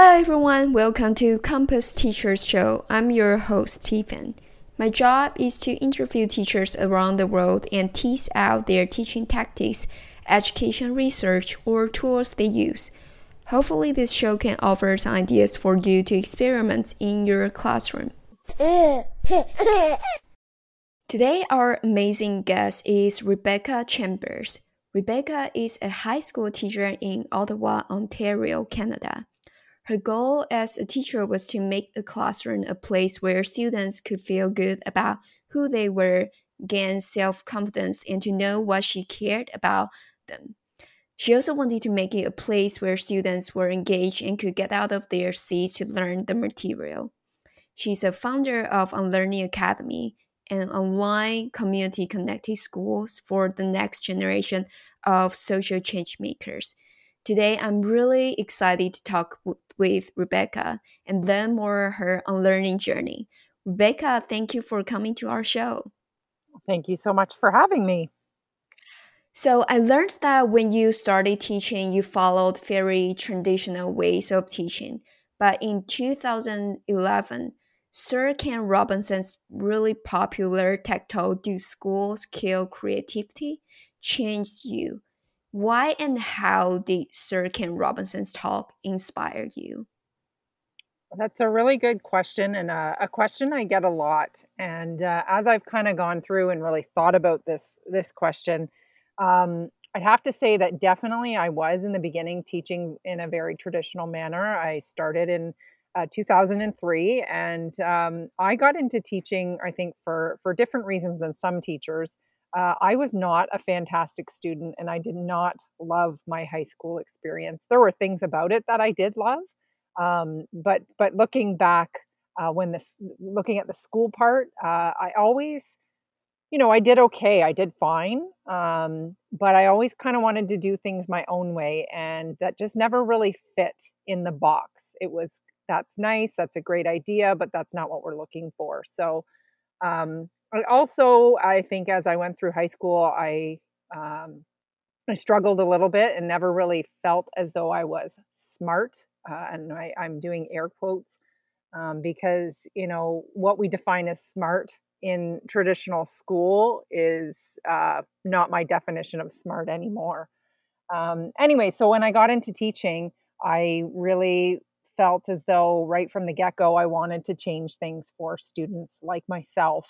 Hello everyone, welcome to Compass Teachers Show. I'm your host, Stephen. My job is to interview teachers around the world and tease out their teaching tactics, education research, or tools they use. Hopefully, this show can offer some ideas for you to experiment in your classroom. Today, our amazing guest is Rebecca Chambers. Rebecca is a high school teacher in Ottawa, Ontario, Canada. Her goal as a teacher was to make a classroom a place where students could feel good about who they were, gain self confidence, and to know what she cared about them. She also wanted to make it a place where students were engaged and could get out of their seats to learn the material. She's a founder of Unlearning Academy, an online community connected schools for the next generation of social change makers. Today, I'm really excited to talk with Rebecca and learn more her unlearning journey. Rebecca, thank you for coming to our show. Thank you so much for having me. So, I learned that when you started teaching, you followed very traditional ways of teaching. But in 2011, Sir Ken Robinson's really popular Talk, Do Schools Kill Creativity? changed you. Why and how did Sir Ken Robinson's talk inspire you? That's a really good question, and a, a question I get a lot. And uh, as I've kind of gone through and really thought about this this question, um, I'd have to say that definitely I was in the beginning teaching in a very traditional manner. I started in uh, 2003, and um, I got into teaching. I think for for different reasons than some teachers. Uh, I was not a fantastic student and I did not love my high school experience. There were things about it that I did love, um, but but looking back, uh, when this looking at the school part, uh, I always, you know, I did okay. I did fine, um, but I always kind of wanted to do things my own way, and that just never really fit in the box. It was that's nice, that's a great idea, but that's not what we're looking for. So. Um, I also, I think as I went through high school, I um, I struggled a little bit and never really felt as though I was smart. Uh, and I, I'm doing air quotes um, because you know what we define as smart in traditional school is uh, not my definition of smart anymore. Um, anyway, so when I got into teaching, I really felt as though right from the get go, I wanted to change things for students like myself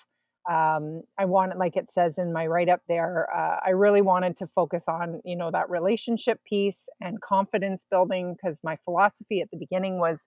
um, I wanted, like it says in my write up there, uh, I really wanted to focus on, you know, that relationship piece and confidence building because my philosophy at the beginning was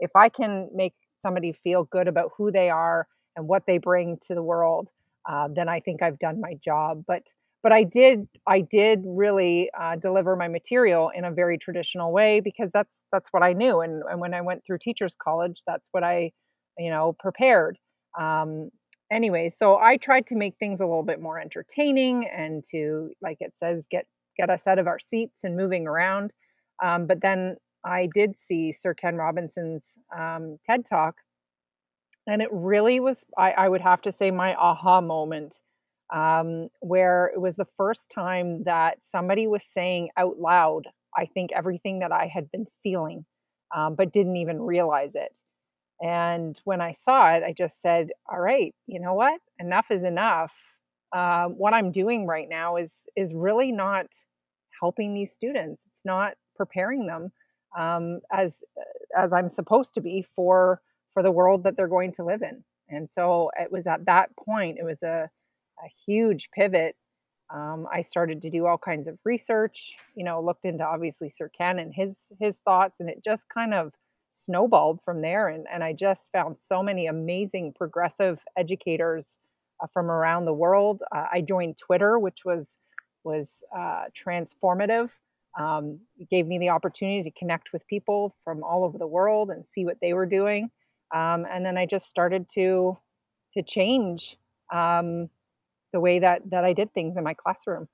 if I can make somebody feel good about who they are and what they bring to the world, uh, then I think I've done my job. But but I did I did really uh, deliver my material in a very traditional way because that's that's what I knew. And, and when I went through teachers college, that's what I you know prepared. Um, anyway, so I tried to make things a little bit more entertaining and to, like it says, get get us out of our seats and moving around. Um, but then I did see Sir Ken Robinson's um, TED Talk, and it really was, I, I, would have to say, my aha moment, um, where it was the first time that somebody was saying out loud, I think, everything that I had been feeling, um, but didn't even realize it. And when I saw it, I just said, "All right, you know what? Enough is enough. Uh, what I'm doing right now is is really not helping these students. It's not preparing them um, as as I'm supposed to be for for the world that they're going to live in." And so it was at that point, it was a, a huge pivot. Um, I started to do all kinds of research. You know, looked into obviously Sir Ken and his his thoughts, and it just kind of snowballed from there. And, and I just found so many amazing progressive educators uh, from around the world. Uh, I joined Twitter, which was was uh, transformative. Um, gave me the opportunity to connect with people from all over the world and see what they were doing. Um, and then I just started to to change um, the way that that I did things in my classroom.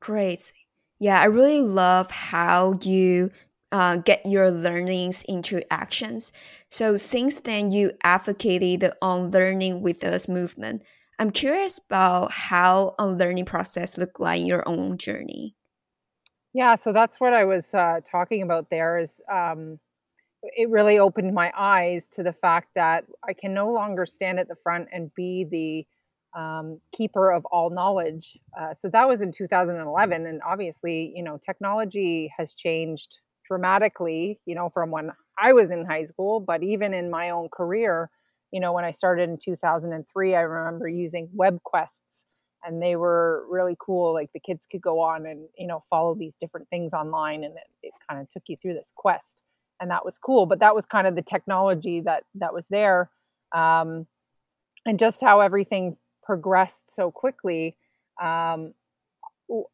Great. Yeah, I really love how you uh, get your learnings into actions. So since then, you advocated on learning with us movement. I'm curious about how a learning process looked like in your own journey. Yeah, so that's what I was uh, talking about there is, um, it really opened my eyes to the fact that I can no longer stand at the front and be the um, keeper of all knowledge. Uh, so that was in 2011, and obviously, you know, technology has changed dramatically. You know, from when I was in high school, but even in my own career, you know, when I started in 2003, I remember using web quests and they were really cool. Like the kids could go on and, you know, follow these different things online and it, it kind of took you through this quest. And that was cool. But that was kind of the technology that that was there. Um, and just how everything progressed so quickly, um,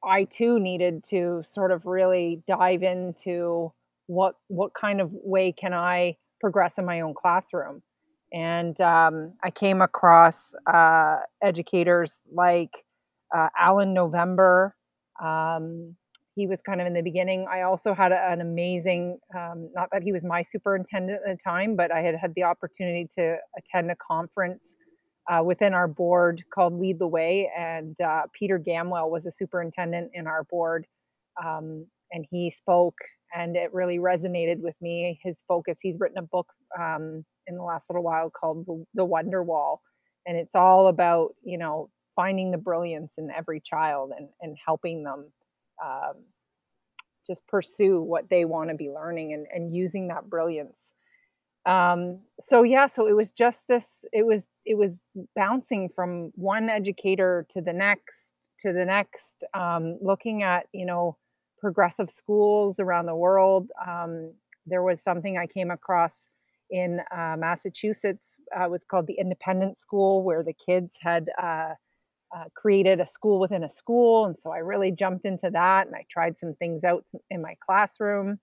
I too needed to sort of really dive into what what kind of way can I progress in my own classroom and um, I came across uh, educators like uh, Alan November. Um, he was kind of in the beginning. I also had a, an amazing, um, not that he was my superintendent at the time, but I had had the opportunity to attend a conference uh, within our board called Lead the Way. And uh, Peter Gamwell was a superintendent in our board. Um, and he spoke, and it really resonated with me. His focus, he's written a book um, in the last little while called the, Wonder Wall, and it's all about you know finding the brilliance in every child and and helping them um, just pursue what they want to be learning and and using that brilliance. Um, so yeah, so it was just this. It was it was bouncing from one educator to the next to the next, um, looking at you know progressive schools around the world. Um, there was something I came across in uh, Massachusetts uh, was called the Independent School, where the kids had uh, uh, created a school within a school, and so I really jumped into that, and I tried some things out in my classroom,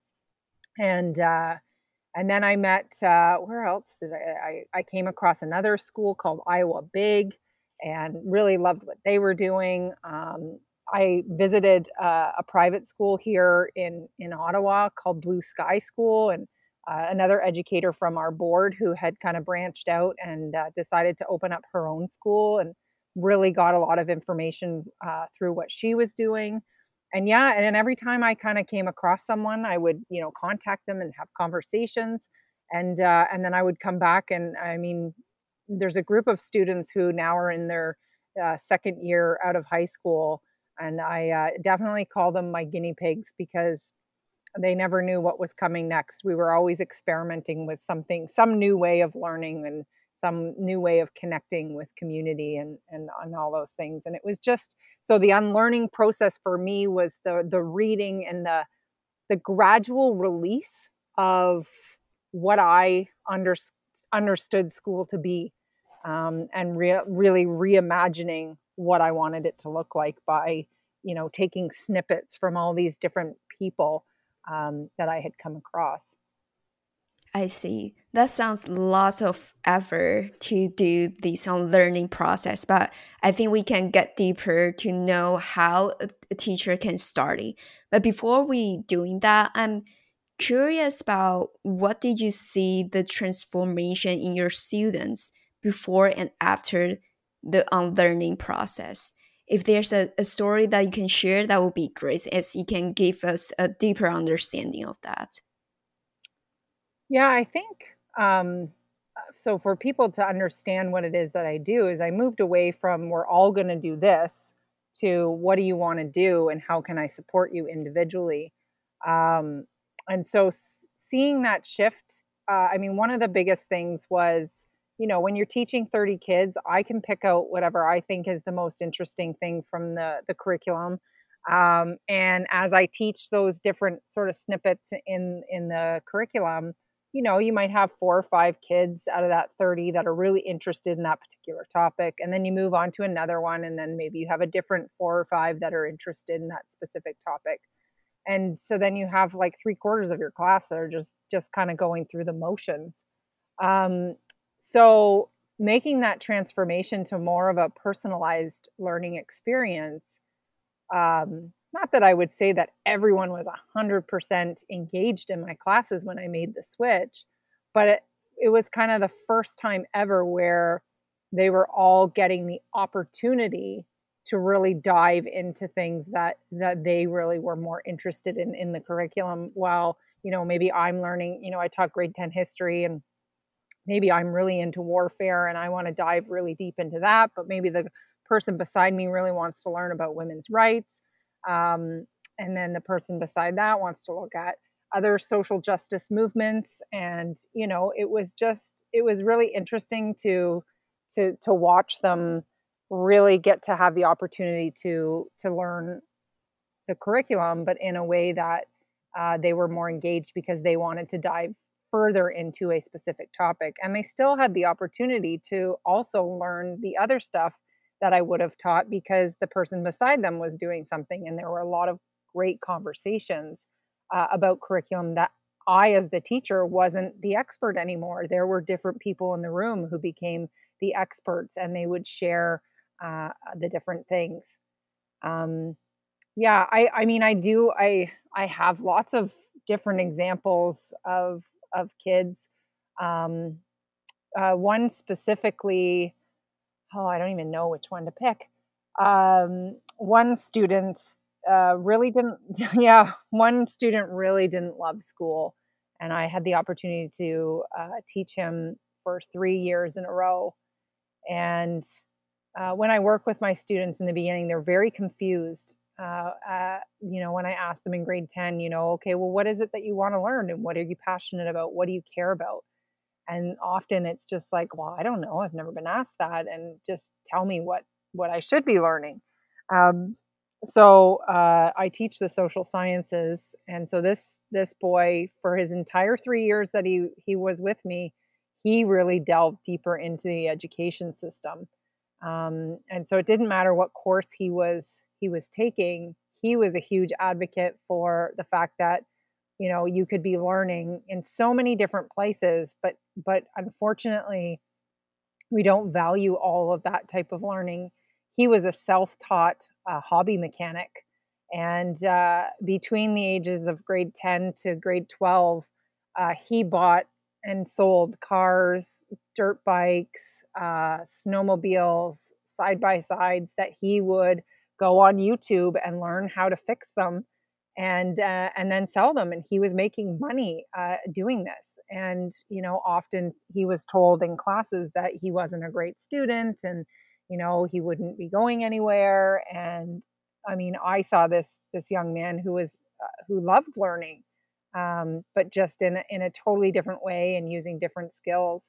and uh, and then I met uh, where else did I, I? I came across another school called Iowa Big, and really loved what they were doing. Um, I visited a private school here in in Ottawa called Blue Sky School, and uh, another educator from our board who had kind of branched out and uh, decided to open up her own school and really got a lot of information uh, through what she was doing and yeah and every time i kind of came across someone i would you know contact them and have conversations and uh, and then i would come back and i mean there's a group of students who now are in their uh, second year out of high school and i uh, definitely call them my guinea pigs because they never knew what was coming next. We were always experimenting with something, some new way of learning and some new way of connecting with community and, and and all those things. And it was just so the unlearning process for me was the the reading and the the gradual release of what I under, understood school to be, um, and re- really reimagining what I wanted it to look like by you know taking snippets from all these different people um, that I had come across. I see. That sounds lots of effort to do this learning process, but I think we can get deeper to know how a teacher can start it. But before we doing that, I'm curious about what did you see the transformation in your students before and after the um, unlearning process? if there's a, a story that you can share, that would be great as you can give us a deeper understanding of that. Yeah, I think um, so. For people to understand what it is that I do, is I moved away from we're all going to do this to what do you want to do and how can I support you individually. Um, and so seeing that shift, uh, I mean, one of the biggest things was you know when you're teaching 30 kids i can pick out whatever i think is the most interesting thing from the the curriculum um, and as i teach those different sort of snippets in in the curriculum you know you might have four or five kids out of that 30 that are really interested in that particular topic and then you move on to another one and then maybe you have a different four or five that are interested in that specific topic. And so then you have like three quarters of your class that are just just kind of going through the motions. Um, so making that transformation to more of a personalized learning experience um, not that i would say that everyone was 100% engaged in my classes when i made the switch but it, it was kind of the first time ever where they were all getting the opportunity to really dive into things that that they really were more interested in in the curriculum while you know, maybe I'm learning, you know, I taught grade 10 history and maybe I'm really into warfare and I want to dive really deep into that, but maybe the person beside me really wants to learn about women's rights. Um, and then the person beside that wants to look at other social justice movements. And you know it was just it was really interesting to to to watch them really get to have the opportunity to to learn the curriculum but in a way that uh, they were more engaged because they wanted to dive further into a specific topic. And they still had the opportunity to also learn the other stuff that I would have taught because the person beside them was doing something and there were a lot of great conversations uh, about curriculum that I, as the teacher, wasn't the expert anymore. There were different people in the room who became the experts and they would share uh, the different things. Um, yeah, I, I mean, I do, I, I have lots of different examples of, of kids. Um, uh, one specifically, oh, I don't even know which one to pick. Um, one student uh, really didn't, yeah, one student really didn't love school. And I had the opportunity to uh, teach him for three years in a row. And uh, when I work with my students in the beginning, they're very confused. Uh, you know, when I ask them in grade 10, you know, okay, well, what is it that you want to learn? And what are you passionate about? What do you care about? And often it's just like, well, I don't know. I've never been asked that. And just tell me what, what I should be learning. Um, so uh, I teach the social sciences, and so this this boy, for his entire three years that he he was with me, he really delved deeper into the education system, um, and so it didn't matter what course he was he was taking. He was a huge advocate for the fact that you know you could be learning in so many different places, but but unfortunately, we don't value all of that type of learning. He was a self-taught a hobby mechanic. And uh, between the ages of grade 10 to grade 12, uh, he bought and sold cars, dirt bikes, uh, snowmobiles, side by sides that he would go on YouTube and learn how to fix them and uh, and then sell them and he was making money uh, doing this. And you know often he was told in classes that he wasn't a great student and you know he wouldn't be going anywhere. And i mean i saw this this young man who was uh, who loved learning um, but just in a, in a totally different way and using different skills.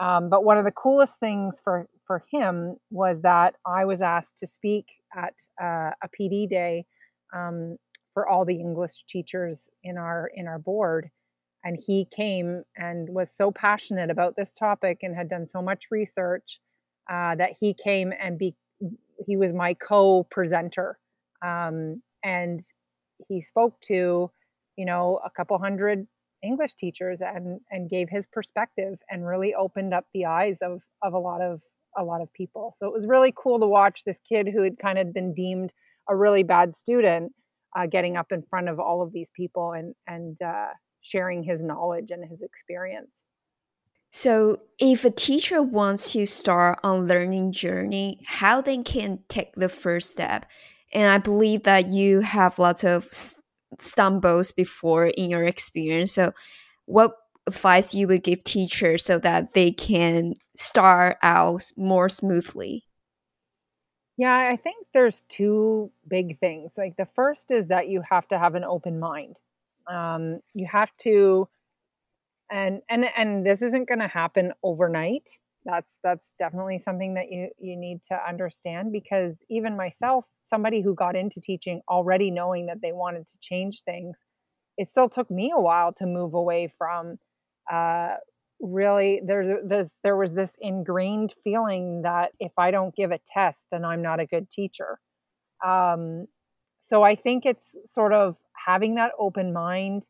Um, but one of the coolest things for for him was that i was asked to speak at uh, a pd day um, for all the english teachers in our in our board and he came and was so passionate about this topic and had done so much research uh, that he came and be he was my co-presenter um, and he spoke to you know a couple hundred english teachers and and gave his perspective and really opened up the eyes of of a lot of a lot of people. So it was really cool to watch this kid who had kind of been deemed a really bad student uh, getting up in front of all of these people and and uh, sharing his knowledge and his experience so, if a teacher wants to start on learning journey, how they can take the first step? And I believe that you have lots of stumbles before in your experience. So, what advice you would give teachers so that they can start out more smoothly? Yeah, I think there's two big things. Like the first is that you have to have an open mind. Um, you have to and and and this isn't going to happen overnight that's that's definitely something that you you need to understand because even myself somebody who got into teaching already knowing that they wanted to change things it still took me a while to move away from uh, really there's this there was this ingrained feeling that if i don't give a test then i'm not a good teacher um, so i think it's sort of having that open mind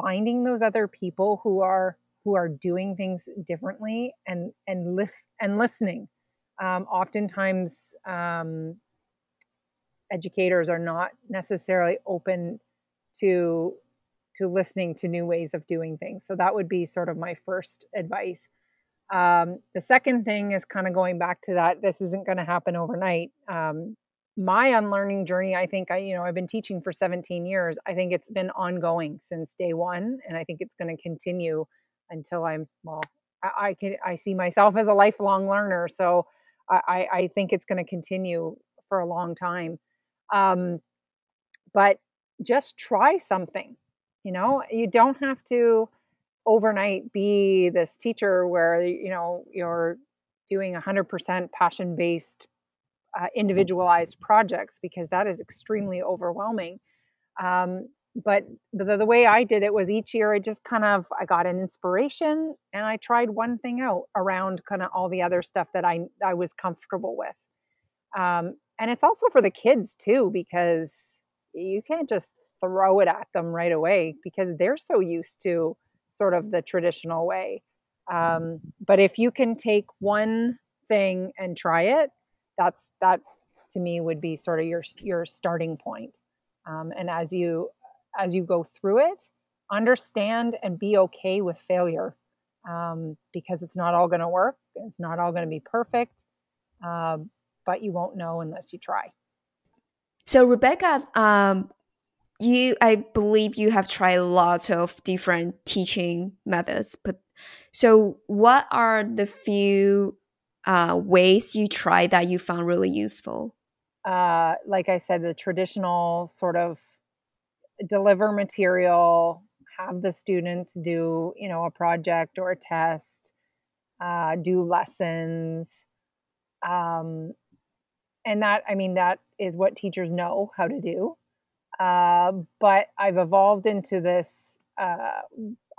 finding those other people who are who are doing things differently and and list and listening. Um, oftentimes, um, educators are not necessarily open to to listening to new ways of doing things. So that would be sort of my first advice. Um, the second thing is kind of going back to that. This isn't going to happen overnight. Um, my unlearning journey, I think I, you know, I've been teaching for 17 years. I think it's been ongoing since day one, and I think it's going to continue until I'm well. I, I, can I see myself as a lifelong learner, so I, I think it's going to continue for a long time. Um, but just try something. You know, you don't have to overnight be this teacher where you know you're doing 100% passion based uh, individualized projects because that is extremely overwhelming. Um, but the, the way i did it was each year i just kind of i got an inspiration and i tried one thing out around kind of all the other stuff that i i was comfortable with. Um, and it's also for the kids too because you can't just throw it at them right away because they're so used to sort of the traditional way. Um, but if you can take one thing and try it, that's that to me would be sort of your your starting point. Um, and as you as you go through it, understand and be okay with failure um, because it's not all going to work. It's not all going to be perfect, uh, but you won't know unless you try. So, Rebecca, um, you i believe you have tried lots of different teaching methods but so what are the few uh, ways you try that you found really useful? Uh, like i said the traditional sort of deliver material have the students do you know a project or a test uh, do lessons um, and that i mean that is what teachers know how to do uh, but I've evolved into this, uh,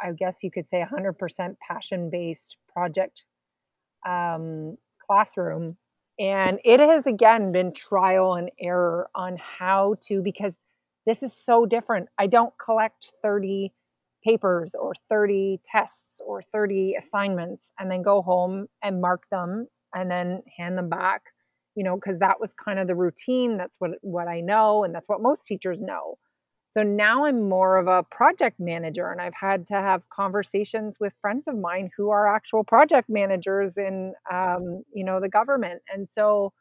I guess you could say, 100% passion based project um, classroom. And it has again been trial and error on how to, because this is so different. I don't collect 30 papers or 30 tests or 30 assignments and then go home and mark them and then hand them back you know, because that was kind of the routine. That's what what I know, and that's what most teachers know. So now I'm more of a project manager, and I've had to have conversations with friends of mine who are actual project managers in, um, you know, the government, and so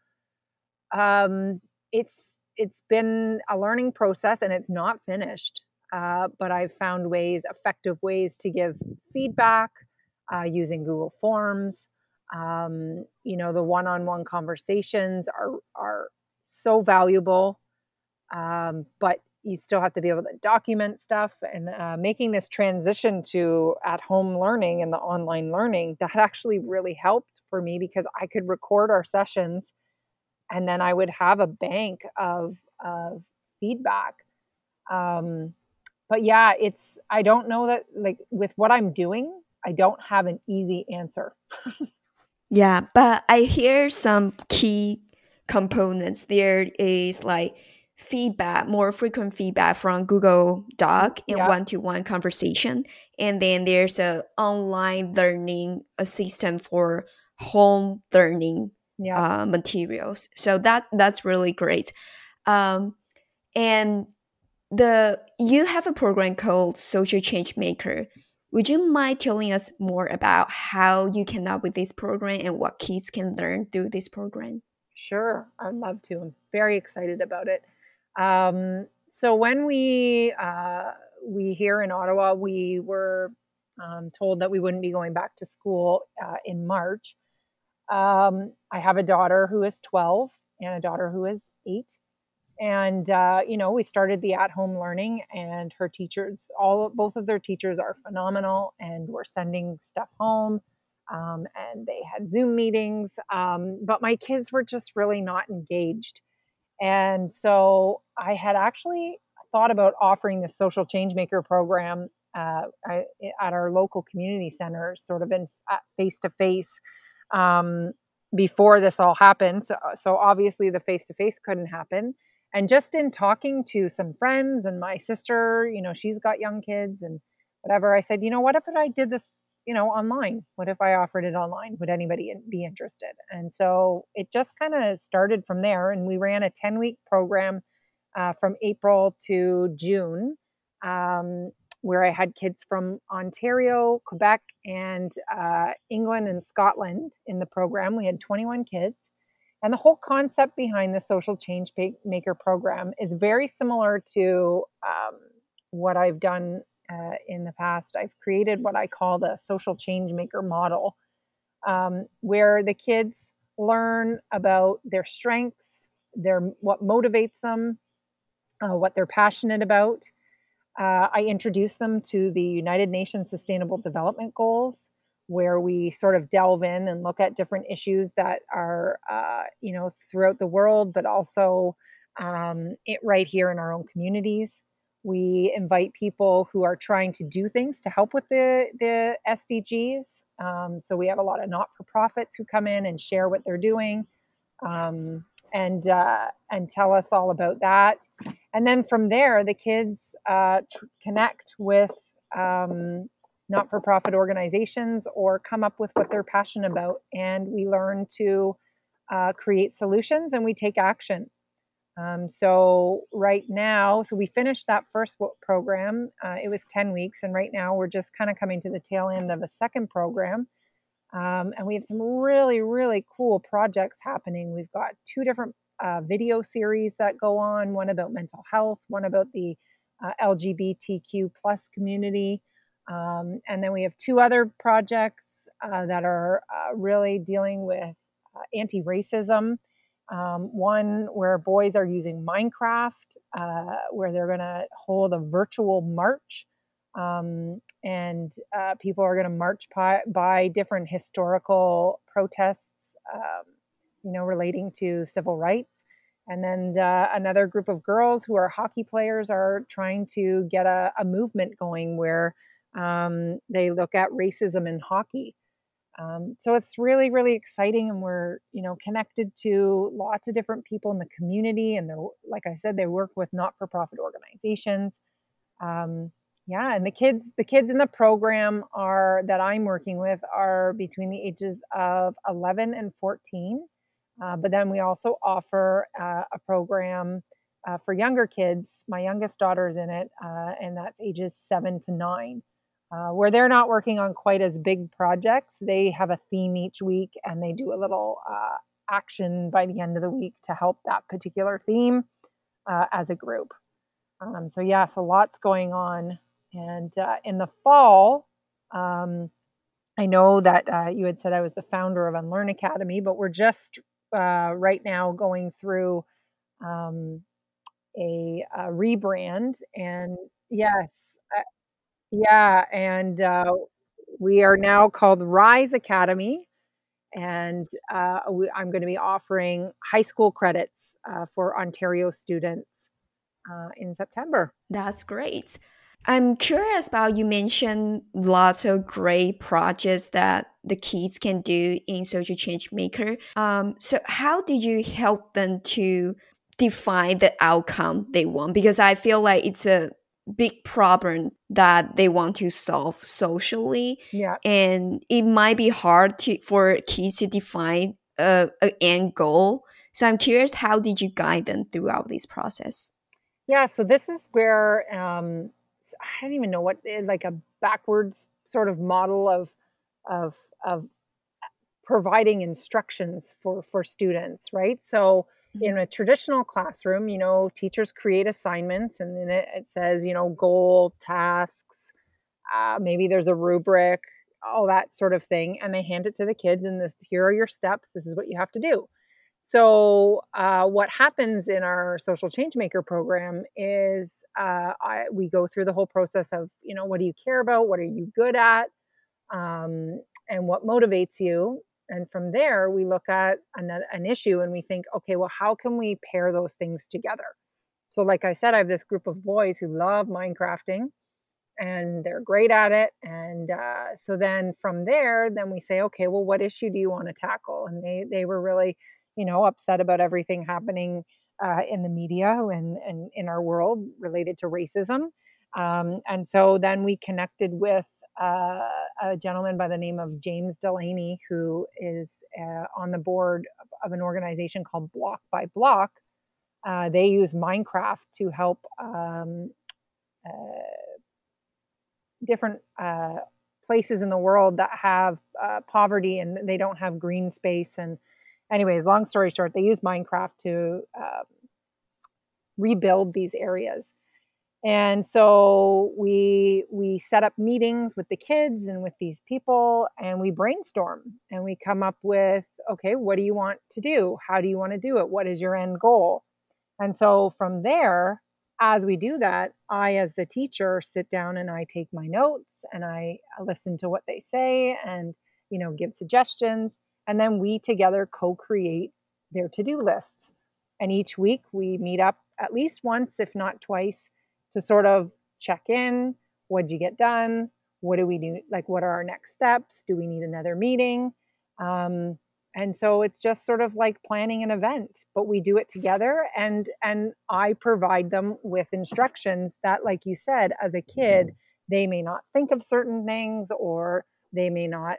um, it's it's been a learning process, and it's not finished. Uh, but I've found ways, effective ways to give feedback uh, using Google Forms. Um, you know, the one-on-one conversations are are so valuable, um, but you still have to be able to document stuff and uh, making this transition to at-home learning and the online learning that actually really helped for me because I could record our sessions and then I would have a bank of of feedback. Um, but yeah, it's I don't know that like with what I'm doing, I don't have an easy answer. Yeah, but I hear some key components. There is like feedback, more frequent feedback from Google Doc and one to one conversation. And then there's a online learning assistant for home learning yeah. uh, materials. So that that's really great. Um, and the you have a program called Social Change Maker would you mind telling us more about how you came up with this program and what kids can learn through this program? Sure, I'd love to. I'm very excited about it. Um, so when we uh, we here in Ottawa, we were um, told that we wouldn't be going back to school uh, in March. Um, I have a daughter who is 12 and a daughter who is eight and uh, you know we started the at home learning and her teachers all both of their teachers are phenomenal and we're sending stuff home um, and they had zoom meetings um, but my kids were just really not engaged. And so i had actually thought about offering the social change maker program uh, I, at our local community centers sort of in face to face before this all happened. So, so obviously the face to face couldn't happen and just in talking to some friends and my sister you know she's got young kids and whatever i said you know what if i did this you know online? What if i offered it online? Would anybody be interested? And so it just kind of started from there and we ran a 10 week program uh, from april to june um, where i had kids from ontario quebec and uh, england and scotland in the program. We had 21 kids And the whole concept behind the Social Change Maker program is very similar to um, what I've done uh, in the past. I've created what I call the Social Change Maker model, um, where the kids learn about their strengths, their what motivates them, uh, what they're passionate about. Uh, I introduce them to the United Nations Sustainable Development Goals, where we sort of delve in and look at different issues that are, uh, you know, throughout the world, but also um, it right here in our own communities. We invite people who are trying to do things to help with the the SDGs. Um, so we have a lot of not for profits who come in and share what they're doing. Um, and uh, and tell us all about that. And then from there, the kids uh, tr- connect with um, not-for-profit organizations or come up with what they're passionate about, and we learn to uh, create solutions and we take action. Um, so right now, so we finished that first program. Uh, it was 10 weeks, and right now we're just kind of coming to the tail end of a second program. Um, and we have some really, really cool projects happening. We've got two different uh, video series that go on one about mental health, one about the uh, LGBTQ plus community. Um, and then we have two other projects uh, that are uh, really dealing with uh, anti racism. Um, one where boys are using Minecraft, uh, where they're going to hold a virtual march um, and uh, people are going to march by, by, different historical protests, um, you know, relating to civil rights. And then uh, another group of girls who are hockey players are trying to get a, a movement going where um, they look at racism in hockey. Um, so it's really, really exciting, and we're you know connected to lots of different people in the community, and they're like I said, they work with not-for-profit organizations. Um, yeah, and the kids the kids in the program are that I'm working with are between the ages of 11 and 14. Uh, but then we also offer uh, a program uh, for younger kids. My youngest daughter is in it, uh, and that's ages seven to nine, uh, where they're not working on quite as big projects. They have a theme each week, and they do a little uh, action by the end of the week to help that particular theme as a group. Um, so yes, a lot's going on and uh, in the fall, um, I know that uh, you had said I was the founder of Unlearn Academy, but we're just uh, right now going through um, a, a, rebrand. And yes, uh, yeah, and uh, we are now called Rise Academy. And uh, we, I'm going to be offering high school credits for Ontario students in September. That's great. I'm curious about you mentioned lots of great projects that the kids can do in Social Change Maker. Um, so how did you help them to define the outcome they want? Because I feel like it's a big problem that they want to solve socially. Yeah. And it might be hard to for kids to define a, a end goal. So I'm curious, how did you guide them throughout this process? Yeah, so this is where um, I don't even know what eh, like a backwards sort of model of of of providing instructions for for students, right? So. In a traditional classroom, you know, teachers create assignments and then it, it says, you know, goal, tasks, uh, maybe there's a rubric, all that sort of thing, and they hand it to the kids and this here are your steps. This is what you have to do. So, uh, what happens in our social change maker program is uh, I, we go through the whole process of, you know, what do you care about? What are you good at? Um, and what motivates you? And from there, we look at an, an issue and we think, okay, well, how can we pair those things together? So, like I said, I have this group of boys who love Minecrafting and they're great at it. And uh, so then from there, then we say, okay, well, what issue do you want to tackle? And they they were really you know, upset about everything happening uh, in the media and, and in our world related to racism. Um, and so then we connected with uh, a gentleman by the name of James Delaney, who is uh, on the board of an organization called Block by Block. Uh, they use Minecraft to help um, uh, different uh, places in the world that have poverty and they don't have green space and anyways, long story short, they use Minecraft to uh, rebuild these areas. And so we we set up meetings with the kids and with these people and we brainstorm and we come up with okay, what do you want to do? How do you want to do it? What is your end goal? And so from there, as we do that, I as the teacher sit down and I take my notes and I listen to what they say and you know give suggestions and then we together co-create their to-do lists. And each week we meet up at least once if not twice to sort of check in. What'd you get done? What do we do? Like what are our next steps? Do we need another meeting? Um, and so it's just sort of like planning an event but we do it together and and i provide them with instructions that like you said as a kid they may not think of certain things or they may not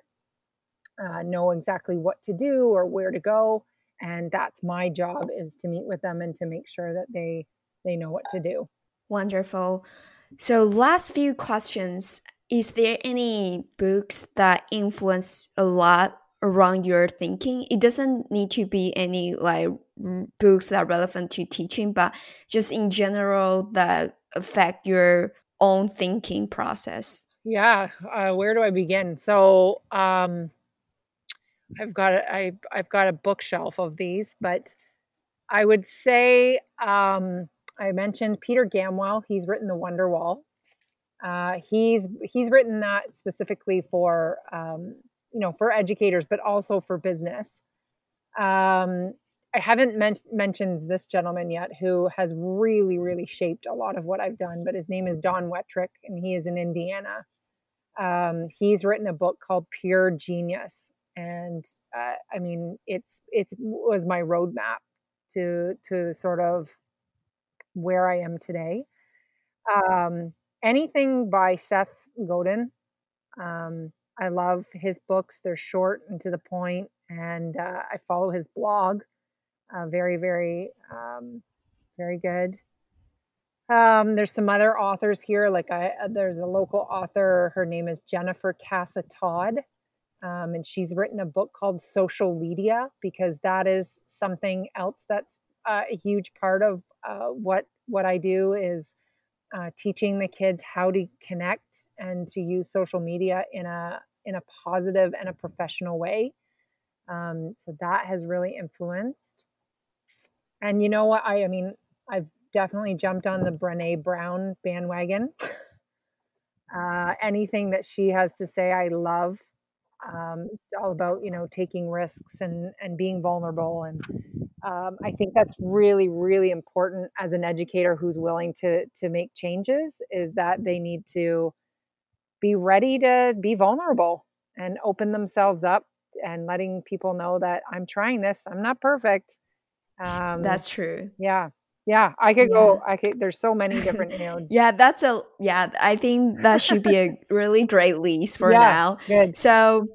uh, know exactly what to do or where to go. And that's my job is to meet with them and to make sure that they they know what to do Wonderful. So, last few questions. Is there any books that influence a lot around your thinking? It doesn't need to be any like books that are relevant to teaching, but just in general that affect your own thinking process. Yeah, uh, where do I begin? So, um, I've got a, I, I've got a bookshelf of these, but I would say um, I mentioned Peter Gamwell. He's written The Wonder Wall. Uh, he's he's written that specifically for um, you know for educators, but also for business. Um, I haven't men- mentioned this gentleman yet, who has really really shaped a lot of what I've done. But his name is Don Wetrick, and he is in Indiana. Um, he's written a book called Pure Genius, and uh, I mean it's it's was my roadmap to to sort of where I am today. Um, anything by Seth Godin. Um, I love his books. They're short and to the point, and uh, I follow his blog. Uh, very, very, um, very good. Um, there's some other authors here. Like I, uh, there's a local author. Her name is Jennifer Casa Todd, um, and she's written a book called Social LEADia because that is something else that's uh, a huge part of uh, what what I do is uh, teaching the kids how to connect and to use social media in a in a positive and a professional way. Um, so that has really influenced. And you know what? I I mean, I've definitely jumped on the Brene Brown bandwagon. Uh, anything that she has to say, I love. Um, it's all about you know taking risks and and being vulnerable and um, I think that's really, really important as an educator who's willing to to make changes. Is that they need to be ready to be vulnerable and open themselves up and letting people know that I'm trying this. I'm not perfect. Um, that's true. Yeah. Yeah, I could yeah. go. I could. There's so many different. Know. yeah, that's a. Yeah, I think that should be a really great list for yeah, now. Good. So,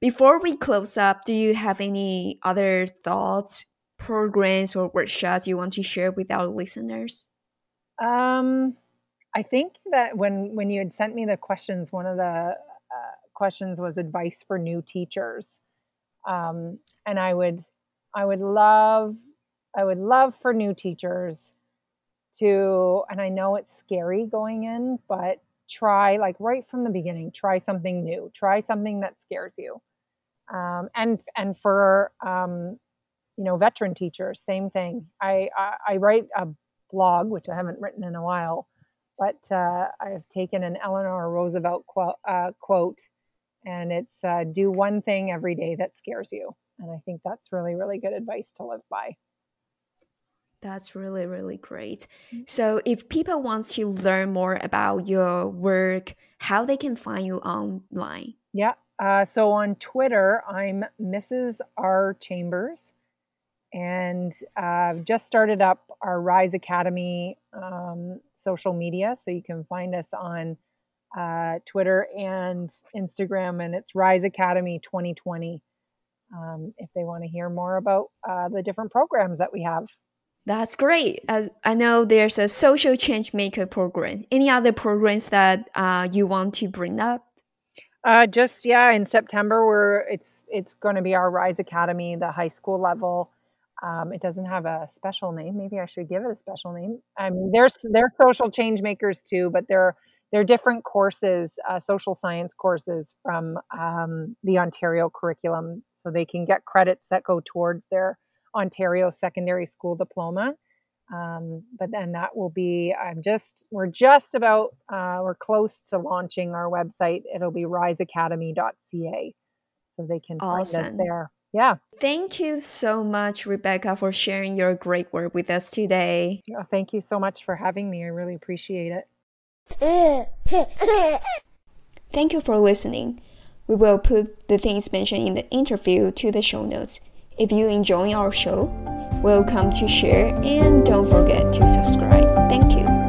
before we close up, do you have any other thoughts programs or workshops you want to share with our listeners? Um, I think that when when you had sent me the questions, one of the uh, questions was advice for new teachers, um, and I would I would love I would love for new teachers to, and I know it's scary going in, but try like right from the beginning, try something new, try something that scares you. Um, and and for um, you know, veteran teachers, same thing. I, I, I write a blog, which I haven't written in a while, but uh, I've taken an Eleanor Roosevelt quote, uh, quote and it's uh, do one thing every day that scares you. And I think that's really, really good advice to live by. That's really, really great. Mm. So, if people want to learn more about your work, how they can find you online? Yeah. Uh, so on Twitter, I'm Mrs. R Chambers and uh, just started up our Rise Academy um, social media. So you can find us on uh, Twitter and Instagram, and it's Rise Academy 2020 um, if they want to hear more about uh, the different programs that we have. That's great. As I know there's a social change maker program. Any other programs that uh, you want to bring up? Uh, just yeah, in September we're it's it's going to be our Rise Academy, the high school level. Um, it doesn't have a special name. Maybe I should give it a special name. I mean, there's they're social change makers too, but they're they're different courses, uh, social science courses from um, the Ontario curriculum, so they can get credits that go towards their Ontario secondary school diploma. Um, but then that will be i'm just we're just about uh, we're close to launching our website. It'll be riseacademy.ca so they can awesome. find us there. Yeah. Thank you so much rebecca for sharing your great work with us today. Oh, thank you so much for having me. I really appreciate it. Thank you for listening. We will put the things mentioned in the interview to the show notes if you enjoy our show Welcome to share and don't forget to subscribe. Thank you.